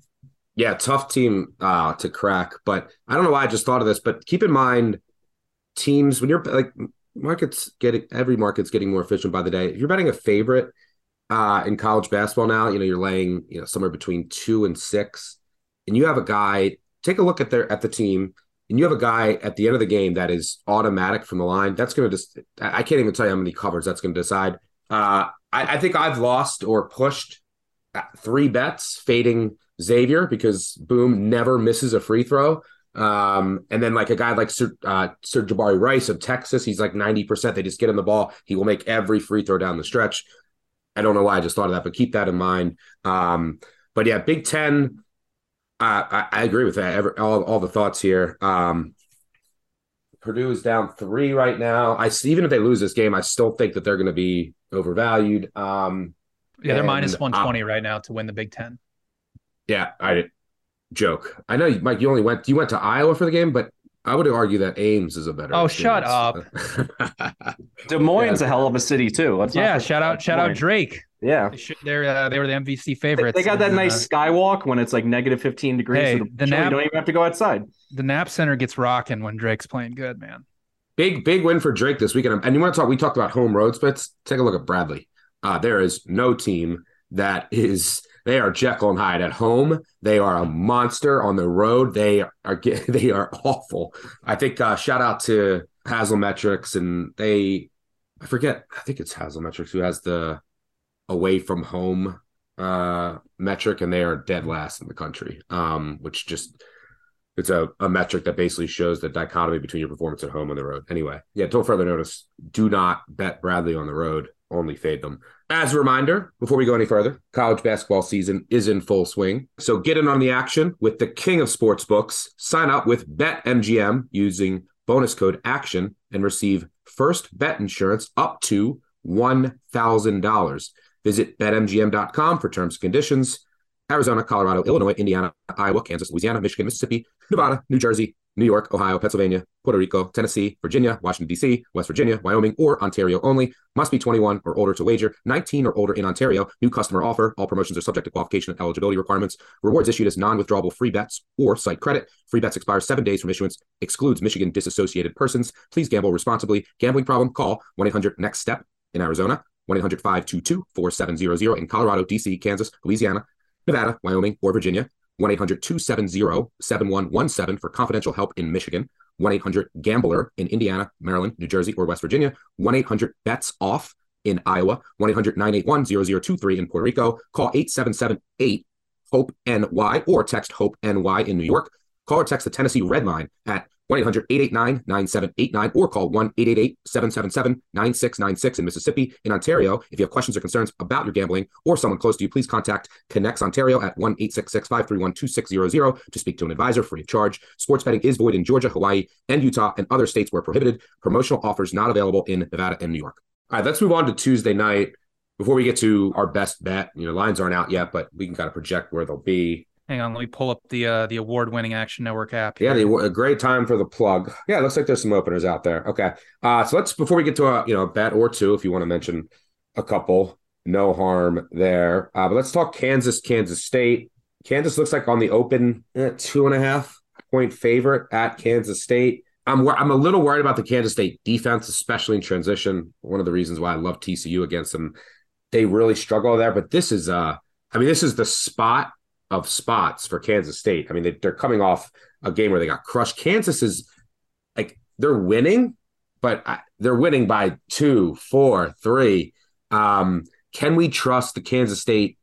Yeah, tough team uh, to crack, but I don't know why I just thought of this, but keep in mind teams when you're like markets getting every market's getting more efficient by the day. If you're betting a favorite uh, in college basketball now, you know you're laying you know somewhere between two and six, and you have a guy. Take a look at their at the team, and you have a guy at the end of the game that is automatic from the line. That's going to just I can't even tell you how many covers that's going to decide. Uh, I, I think I've lost or pushed uh, three bets fading Xavier because Boum never misses a free throw. Um, and then like a guy like Sir, uh, Sir'Jabari Rice of Texas, he's like 90%. They just get him the ball. He will make every free throw down the stretch. I don't know why I just thought of that, but keep that in mind. Um, but yeah, Big Ten, uh, I, I, agree with that. Every, all, all the thoughts here. Um, Purdue is down three right now. I see even if they lose this game, I still think that they're going to be overvalued. Um, yeah, they're minus 120 uh, right now to win the Big Ten. Yeah, I joke. I know, Mike. You only went you went to Iowa for the game, but I would argue that Ames is a better. Oh, shut up! Des Moines yeah. a hell of a city too. Let's yeah, shout out, shout out Drake. Yeah, they are uh, they were the MVC favorites. They, got that nice uh, skywalk when it's like negative fifteen degrees. Hey, so the, the Knapp, you don't even have to go outside. The Knapp Center gets rocking when Drake's playing good, man. Big big win for Drake this weekend. And you want to talk? We talked about home road splits. Take a look at Bradley. Uh, there is no team that is they are Jekyll and Hyde at home. They are a monster on the road. They are they are awful. I think uh, shout out to Haslametrics and they I forget I think it's Haslametrics who has the away from home uh, metric and they are dead last in the country. Um, which just it's a, a metric that basically shows the dichotomy between your performance at home and the road. Anyway, yeah, don't further notice. Do not bet Bradley on the road. Only fade them. As a reminder, before we go any further, college basketball season is in full swing. So get in on the action with the king of sports books. Sign up with BetMGM using bonus code ACTION and receive first bet insurance up to $1,000. Visit betmgm.com for terms and conditions. Arizona, Colorado, Illinois, Indiana, Iowa, Kansas, Louisiana, Michigan, Mississippi, Nevada, New Jersey, New York, Ohio, Pennsylvania, Puerto Rico, Tennessee, Virginia, Washington, D.C., West Virginia, Wyoming, or Ontario only. Must be 21 or older to wager. 19 or older in Ontario. New customer offer. All promotions are subject to qualification and eligibility requirements. Rewards issued as non withdrawable free bets or site credit. Free bets expire seven days from issuance. Excludes Michigan disassociated persons. Please gamble responsibly. Gambling problem? Call 1 800 NEXT STEP in Arizona. 1 800 522 4700 in Colorado, D.C., Kansas, Louisiana, Nevada, Wyoming, or Virginia. 1 800 270 7117 for confidential help in Michigan. 1 800 Gambler in Indiana, Maryland, New Jersey, or West Virginia. 1 800 Bets Off in Iowa. 1 800 981 0023 in Puerto Rico. Call 8778 HOPE NY or text HOPE NY in New York. Call or text the Tennessee Red Line at 1 800 889 9789 or call 1 888 777 9696 in Mississippi. In Ontario, if you have questions or concerns about your gambling or someone close to you, please contact ConnexOntario at 1 866 531 2600 to speak to an advisor free of charge. Sports betting is void in Georgia, Hawaii, and Utah and other states where prohibited. Promotional offers not available in Nevada and New York. All right, let's move on to Tuesday night. Before we get to our best bet, you know, lines aren't out yet, but we can kind of project where they'll be. Hang on, let me pull up the uh, the award winning Action Network app. Yeah, the, a great time for the plug. Yeah, it looks like there's some openers out there. Okay, uh, so let's before we get to a you know a bet or two, if you want to mention a couple, no harm there. Uh, but let's talk Kansas, Kansas State. Kansas looks like on the open eh, two and a half point favorite at Kansas State. I'm I'm a little worried about the Kansas State defense, especially in transition. One of the reasons why I love TCU against them, they really struggle there. But this is uh, I mean, this is the spot of spots for Kansas State. I mean, they, they're coming off a game where they got crushed. Kansas is like they're winning, but I, they're winning by two, four, three. Um, can we trust the Kansas State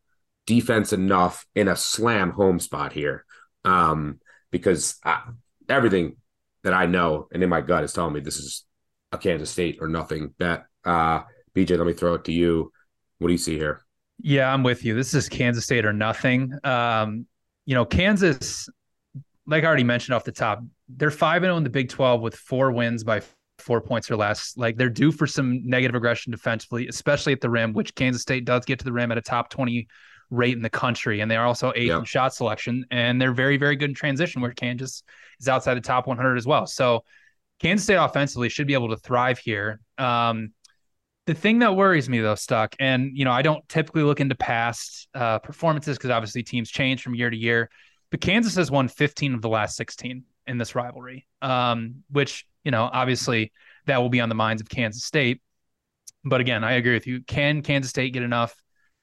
defense enough in a slam home spot here? Um, because I, everything that I know and in my gut is telling me this is a Kansas State or nothing bet. Uh, BJ, let me throw it to you. What do you see here? Yeah, I'm with you. This is Kansas State or nothing. Um, you know, Kansas, like I already mentioned off the top, they're 5 0 in the Big 12 with four wins by four points or less. Like they're due for some negative regression defensively, especially at the rim, which Kansas State does get to the rim at a top 20 rate in the country. And they are also eighth Yeah. in shot selection. And they're very, very good in transition, where Kansas is outside the top 100 as well. So Kansas State offensively should be able to thrive here. Um, the thing that worries me though, Stuck, and you know, I don't typically look into past uh, performances because obviously teams change from year to year. But Kansas has won 15 of the last 16 in this rivalry, um, which you know, obviously that will be on the minds of Kansas State. But again, I agree with you. Can Kansas State get enough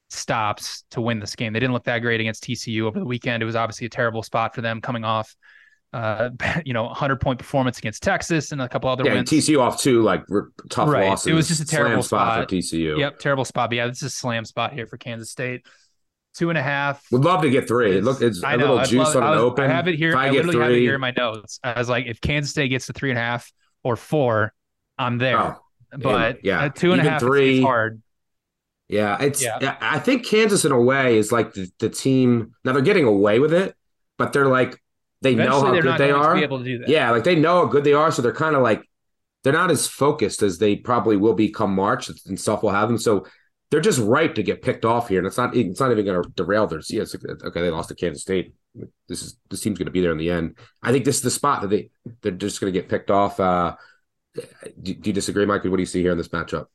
stops to win this game? They didn't look that great against TCU over the weekend. It was obviously a terrible spot for them coming off, uh, you know, 100 point performance against Texas and a couple other Yeah, wins. TCU off two like tough Right. It was just a terrible spot, spot. for TCU. Yep, terrible spot. But yeah, this is a slam spot here for Kansas State. Two and a half. Would love to get three. It is- look, it's I a know, little I'd juice love- on an open. I have it here. I, I, literally have it three, here in my notes. I was like, if Kansas State gets to three and a half or four, I'm there. Oh, but yeah. at two and a half, three- it's hard. yeah, it's. Yeah. Yeah. I think Kansas in a way is like the, the team. Now they're getting away with it, but they're like they know how good not they going to are. be able to do that. Yeah, like they know how good they are, so they're kind of like they're not as focused as they probably will be come March, and stuff will have them. So they're just ripe to get picked off here, and it's not it's not even going to derail their. Yeah, like, okay, they lost to Kansas State. This is this team's going to be there in the end. I think this is the spot that they they're just going to get picked off. Uh, do, do you disagree, Mike? What do you see here in this matchup?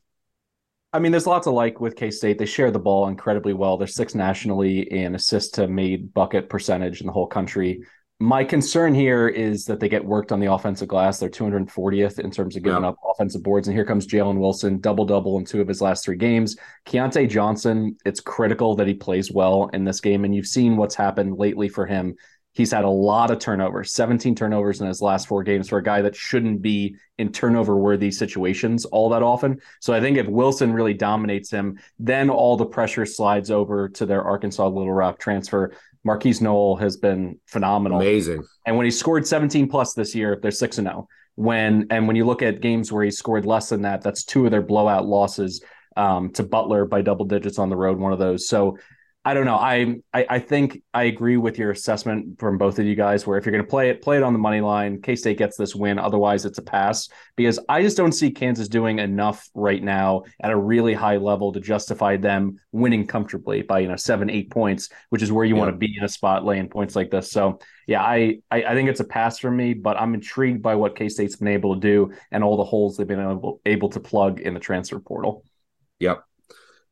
I mean, there's lots of like with K State. They share the ball incredibly well. They're sixth nationally in assist to made bucket percentage in the whole country. My concern here is that they get worked on the offensive glass. They're 240th in terms of giving Yeah. up offensive boards. And here comes Jalen Wilson, double double in two of his last three games. Keyontae Johnson, it's critical that he plays well in this game. And you've seen what's happened lately for him. He's had a lot of turnovers, 17 turnovers in his last four games for a guy that shouldn't be in turnover worthy situations all that often. So I think if Wilson really dominates him, then all the pressure slides over to their Arkansas Little Rock transfer. Markquis Nowell has been phenomenal. Amazing. And when he scored 17 plus this year, they're 6 and 0. When and when you look at games where he scored less than that, that's two of their blowout losses um, to Butler by double digits on the road, one of those. So I don't know. I, I I think I agree with your assessment from both of you guys. Where if you're going to play it, play it on the money line. K State gets this win. Otherwise, it's a pass because I just don't see Kansas doing enough right now at a really high level to justify them winning comfortably by you know seven eight points, which is where you Yeah. want to be in a spot laying points like this. So yeah, I, I I think it's a pass for me, but I'm intrigued by what K State's been able to do and all the holes they've been able able to plug in the transfer portal. Yep.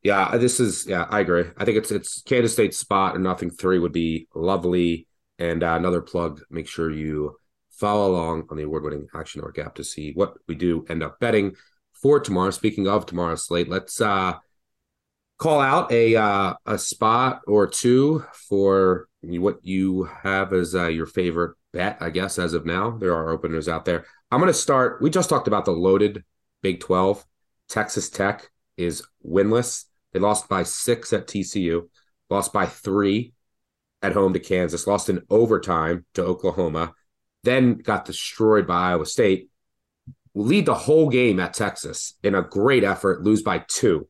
Yeah, this is yeah, I agree. I think it's it's Kansas State's spot or nothing three would be lovely. And uh, another plug, make sure you follow along on the award-winning Action Network app to see what we do end up betting for tomorrow. Speaking of tomorrow's slate, let's uh call out a uh, a spot or two for what you have as uh, your favorite bet. I guess as of now, there are openers out there. I'm going to start. We just talked about the loaded Big 12. Texas Tech is winless. They lost by six at TCU, lost by three at home to Kansas, lost in overtime to Oklahoma, then got destroyed by Iowa State. Lead the whole game at Texas in a great effort, lose by two.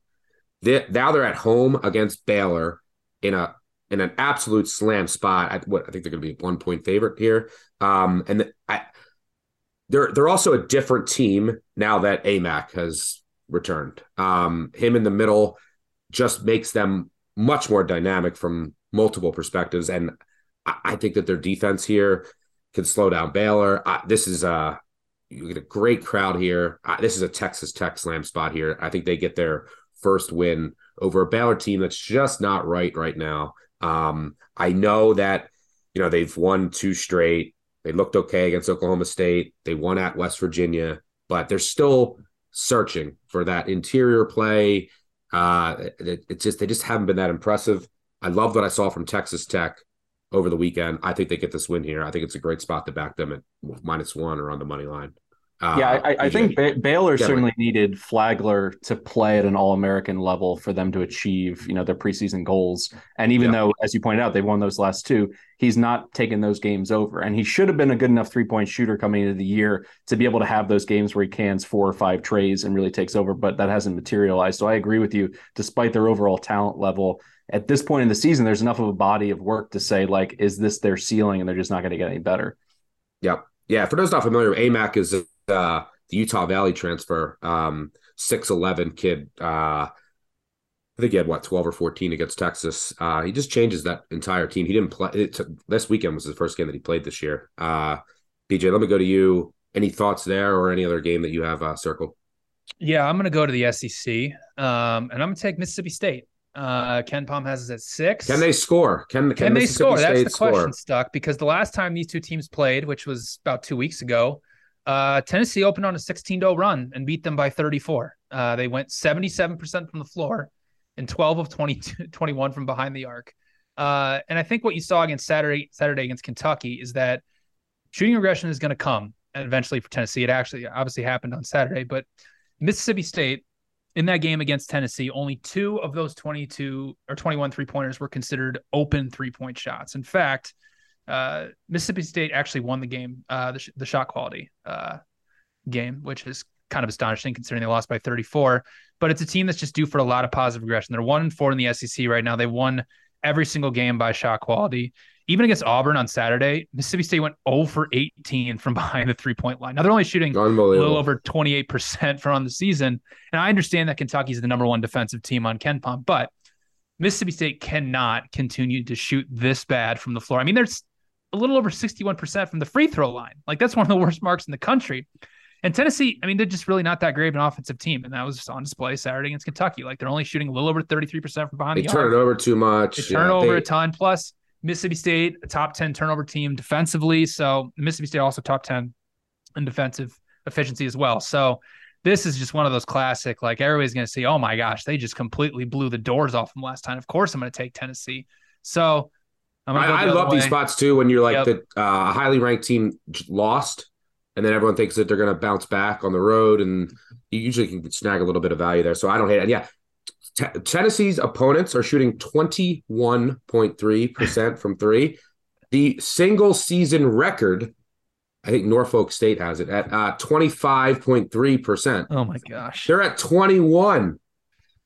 Now they're at home against Baylor in a in an absolute slam spot. At what I think they're going to be a one point favorite here. Um, and the, I, they're they're also a different team now that Aimaq has returned. Um, him in the middle just makes them much more dynamic from multiple perspectives, and I, I think that their defense here can slow down Baylor. I, this is a you get a great crowd here. Uh, this is a Texas Tech slam spot here. I think they get their first win over a Baylor team that's just not right right now. Um, I know that you know they've won two straight. They looked okay against Oklahoma State. They won at West Virginia, but they're still searching for that interior play. Uh, it, it's just they just haven't been that impressive. I love what I saw from Texas Tech over the weekend. I think they get this win here. I think it's a great spot to back them at minus one or on the money line. Uh, yeah, I, I think ba- Baylor Yeah, certainly needed Flagler to play at an All-American level for them to achieve, you know, their preseason goals. And even Yeah. though, as you pointed out, they won those last two, he's not taken those games over. And he should have been a good enough three-point shooter coming into the year to be able to have those games where he cans four or five trays and really takes over. But that hasn't materialized. So I agree with you. Despite their overall talent level, at this point in the season, there's enough of a body of work to say, like, is this their ceiling? And they're just not going to get any better. Yep. Yeah. For those not familiar, Aimaq is uh, the Utah Valley transfer, um, 6'11 kid. Uh, I think he had what, 12 or 14 against Texas. Uh, he just changes that entire team. He didn't play. It this weekend was the first game that he played this year. Uh, BJ, let me go to you. Any thoughts there or any other game that you have uh, circled? Yeah, I'm going to go to the SEC, um, and I'm going to take Mississippi State. Uh, KenPom has us at six. Can they score? Can, can, Can they score? That's State the question, Stuck. Because the last time these two teams played, which was about two weeks ago, uh, Tennessee opened on a 16 0 run and beat them by 34. Uh, they went 77% from the floor and 12 of 22, 21 from behind the arc. Uh, and I think what you saw against Saturday Saturday against Kentucky is that shooting regression is going to come eventually for Tennessee. It actually obviously happened on Saturday, but Mississippi State in that game against Tennessee, only two of those 22 or 21 three pointers were considered open three point shots. In fact, uh, Mississippi State actually won the game, uh, the, sh- the shot quality uh, game, which is kind of astonishing considering they lost by 34. But it's a team that's just due for a lot of positive regression. They're one and four in the SEC right now. They won every single game by shot quality. Even against Auburn on Saturday, Mississippi State went 0 for 18 from behind the three point line. Now they're only shooting a little over 28% from on the season. And I understand that Kentucky's the number one defensive team on KenPom, but Mississippi State cannot continue to shoot this bad from the floor. I mean, there's a little over 61% from the free throw line. Like that's one of the worst marks in the country. And Tennessee, I mean, they're just really not that great of an offensive team. And that was just on display Saturday against Kentucky. Like they're only shooting a little over 33% from behind They the turn arc. it over too much. They turn Yeah, over they- a ton. Plus, Mississippi State, a top 10 turnover team defensively. So Mississippi State also top 10 in defensive efficiency as well. So this is just one of those classic, like everybody's going to say, oh my gosh, they just completely blew the doors off them last time. Of course, I'm going to take Tennessee. So I, I love these spots too when you're like yep. the uh, a highly ranked team lost, and then everyone thinks that they're going to bounce back on the road, and you usually can snag a little bit of value there. So I don't hate it. Yeah, T- Tennessee's opponents are shooting 21.3% from three. The single season record, I think Norfolk State has it at uh, 25.3%. Oh my gosh. They're at 21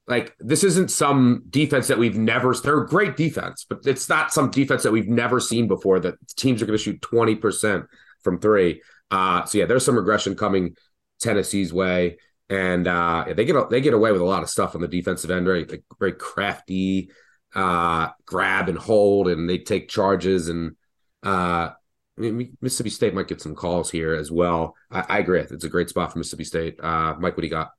like this isn't some defense that we've never they're great defense but it's not some defense that we've never seen before that teams are going to shoot 20% from three uh so yeah there's some regression coming tennessee's way and uh they get they get away with a lot of stuff on the defensive end very like, very crafty uh grab and hold and they take charges and uh Mississippi State might get some calls here as well. I, I agree. It's a great spot for Mississippi State. Uh, Mike, what do you got?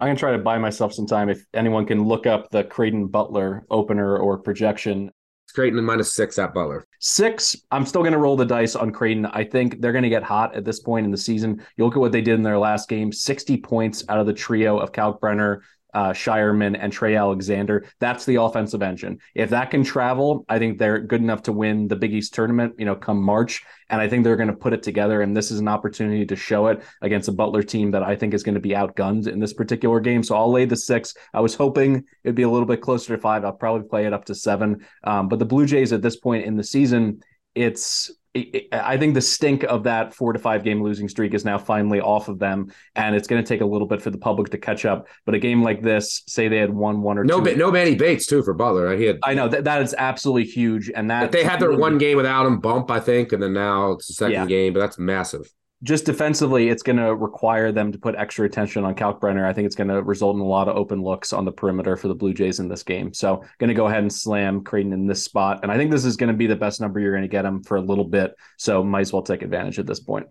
I'm gonna try to buy myself some time. If anyone can look up the Creighton Butler opener or projection, It's Creighton minus six at Butler. Six. I'm still going to roll the dice on Creighton. I think they're going to get hot at this point in the season. You look at what they did in their last game: 60 points out of the trio of Kalkbrenner, uh, Scheierman and Trey Alexander. That's the offensive engine. If that can travel, I think they're good enough to win the Big East tournament, you know, come March. And I think they're going to put it together. And this is an opportunity to show it against a Butler team that I think is going to be outgunned in this particular game. So I'll lay the six. I was hoping it'd be a little bit closer to five. I'll probably play it up to seven. Um, but the Blue Jays at this point in the season, it's I think the stink of that four to five game losing streak is now finally off of them, and it's going to take a little bit for the public to catch up. But a game like this, say they had won one or no, two, no Manny Bates too for Butler. He had, I know that that is absolutely huge, and that but they had their one game without him bump, I think, and then now it's the second yeah. game, but that's massive just defensively, it's going to require them to put extra attention on Kalkbrenner. I think it's going to result in a lot of open looks on the perimeter for the Blue Jays in this game. So, going to go ahead and slam Creighton in this spot. And I think this is going to be the best number you're going to get him for a little bit. So, might as well take advantage at this point.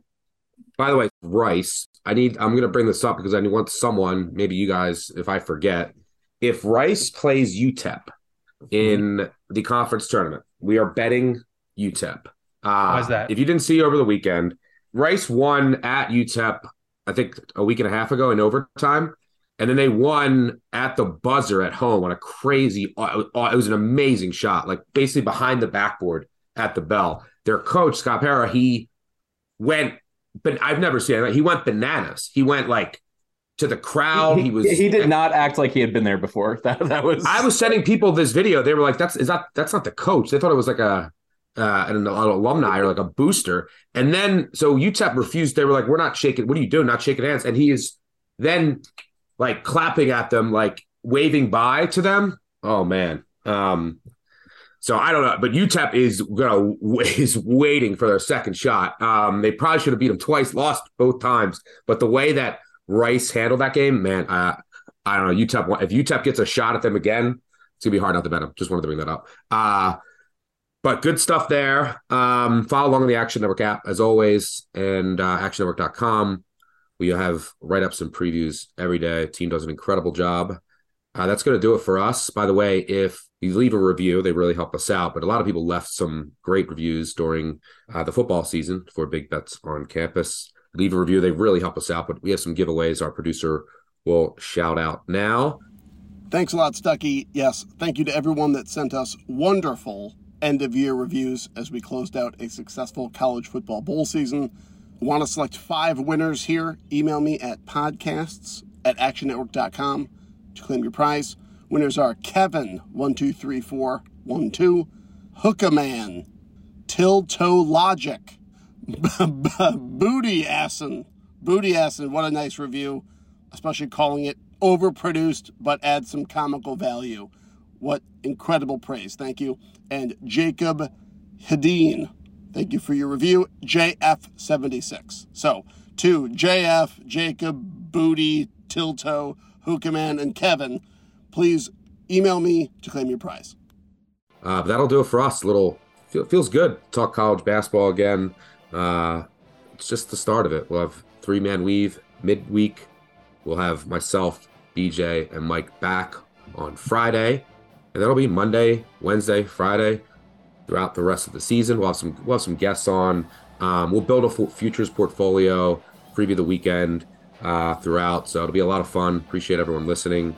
By the way, Rice, I need, I'm going to bring this up because I want someone, maybe you guys, if I forget, if Rice plays UTEP in the conference tournament, we are betting UTEP. Uh, Why is that? If you didn't see over the weekend, Rice won at UTEP, I think a week and a half ago in overtime. And then they won at the buzzer at home on a crazy, uh, uh, it was an amazing shot, like basically behind the backboard at the bell. Their coach, Scott Pera, he went, but I've never seen it. He went bananas. He went like to the crowd. He, he was. He did not act like he had been there before. That that was. I was sending people this video. They were like, "That's is that that's not the coach." They thought it was like a uh, an, an alumni or like a booster. And then so UTEP refused. They were like, "We're not shaking. What are you doing? Not shaking hands." And he is then like clapping at them, like waving bye to them. Oh man. Um, so I don't know, but UTEP is gonna is waiting for their second shot. Um, they probably should have beat them twice, lost both times. But the way that Rice handled that game, man, uh, I don't know. UTEP if UTEP gets a shot at them again, it's gonna be hard not to bet them. Just wanted to bring that up. Uh, but good stuff there. Um, follow along on the Action Network app as always, and uh, actionnetwork.com. We have write ups and previews every day. Team does an incredible job. Uh, that's going to do it for us. By the way, if you leave a review, they really help us out. But a lot of people left some great reviews during uh, the football season for Big Bets on Campus. Leave a review; they really help us out. But we have some giveaways. Our producer will shout out now. Thanks a lot, Stucky. Yes, thank you to everyone that sent us wonderful end of year reviews as we closed out a successful college football bowl season. Want to select five winners here? Email me at podcasts at actionnetwork.com to claim your prize. Winners are Kevin12341, Hookaman, Till Toe Logic, Booty Assin. Booty Assin, what a nice review, especially calling it overproduced but adds some comical value. What incredible praise. Thank you. And Jacob Hedin, thank you for your review. JF76. So, to JF, Jacob, Booty, Tilto, Hookaman, and Kevin, please email me to claim your prize. Uh, that'll do it for us. Little feel, feels good. Talk college basketball again. Uh, it's just the start of it. We'll have three man weave midweek. We'll have myself, BJ, and Mike back on Friday and that'll be Monday, Wednesday, Friday. throughout the rest of the season. We'll have some we'll have some guests on. Um, we'll build a futures portfolio, preview the weekend uh, throughout. So it'll be a lot of fun. Appreciate everyone listening.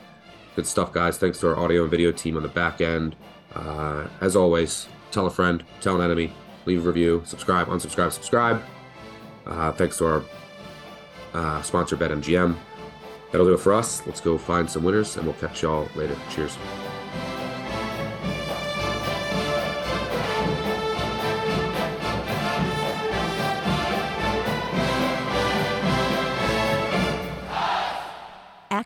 Good stuff, guys. Thanks to our audio and video team on the back end. Uh, as always, tell a friend, tell an enemy, leave a review, subscribe, unsubscribe, subscribe. Uh, thanks to our uh, sponsor, BetMGM. That'll do it for us. Let's go find some winners, and we'll catch y'all later. Cheers.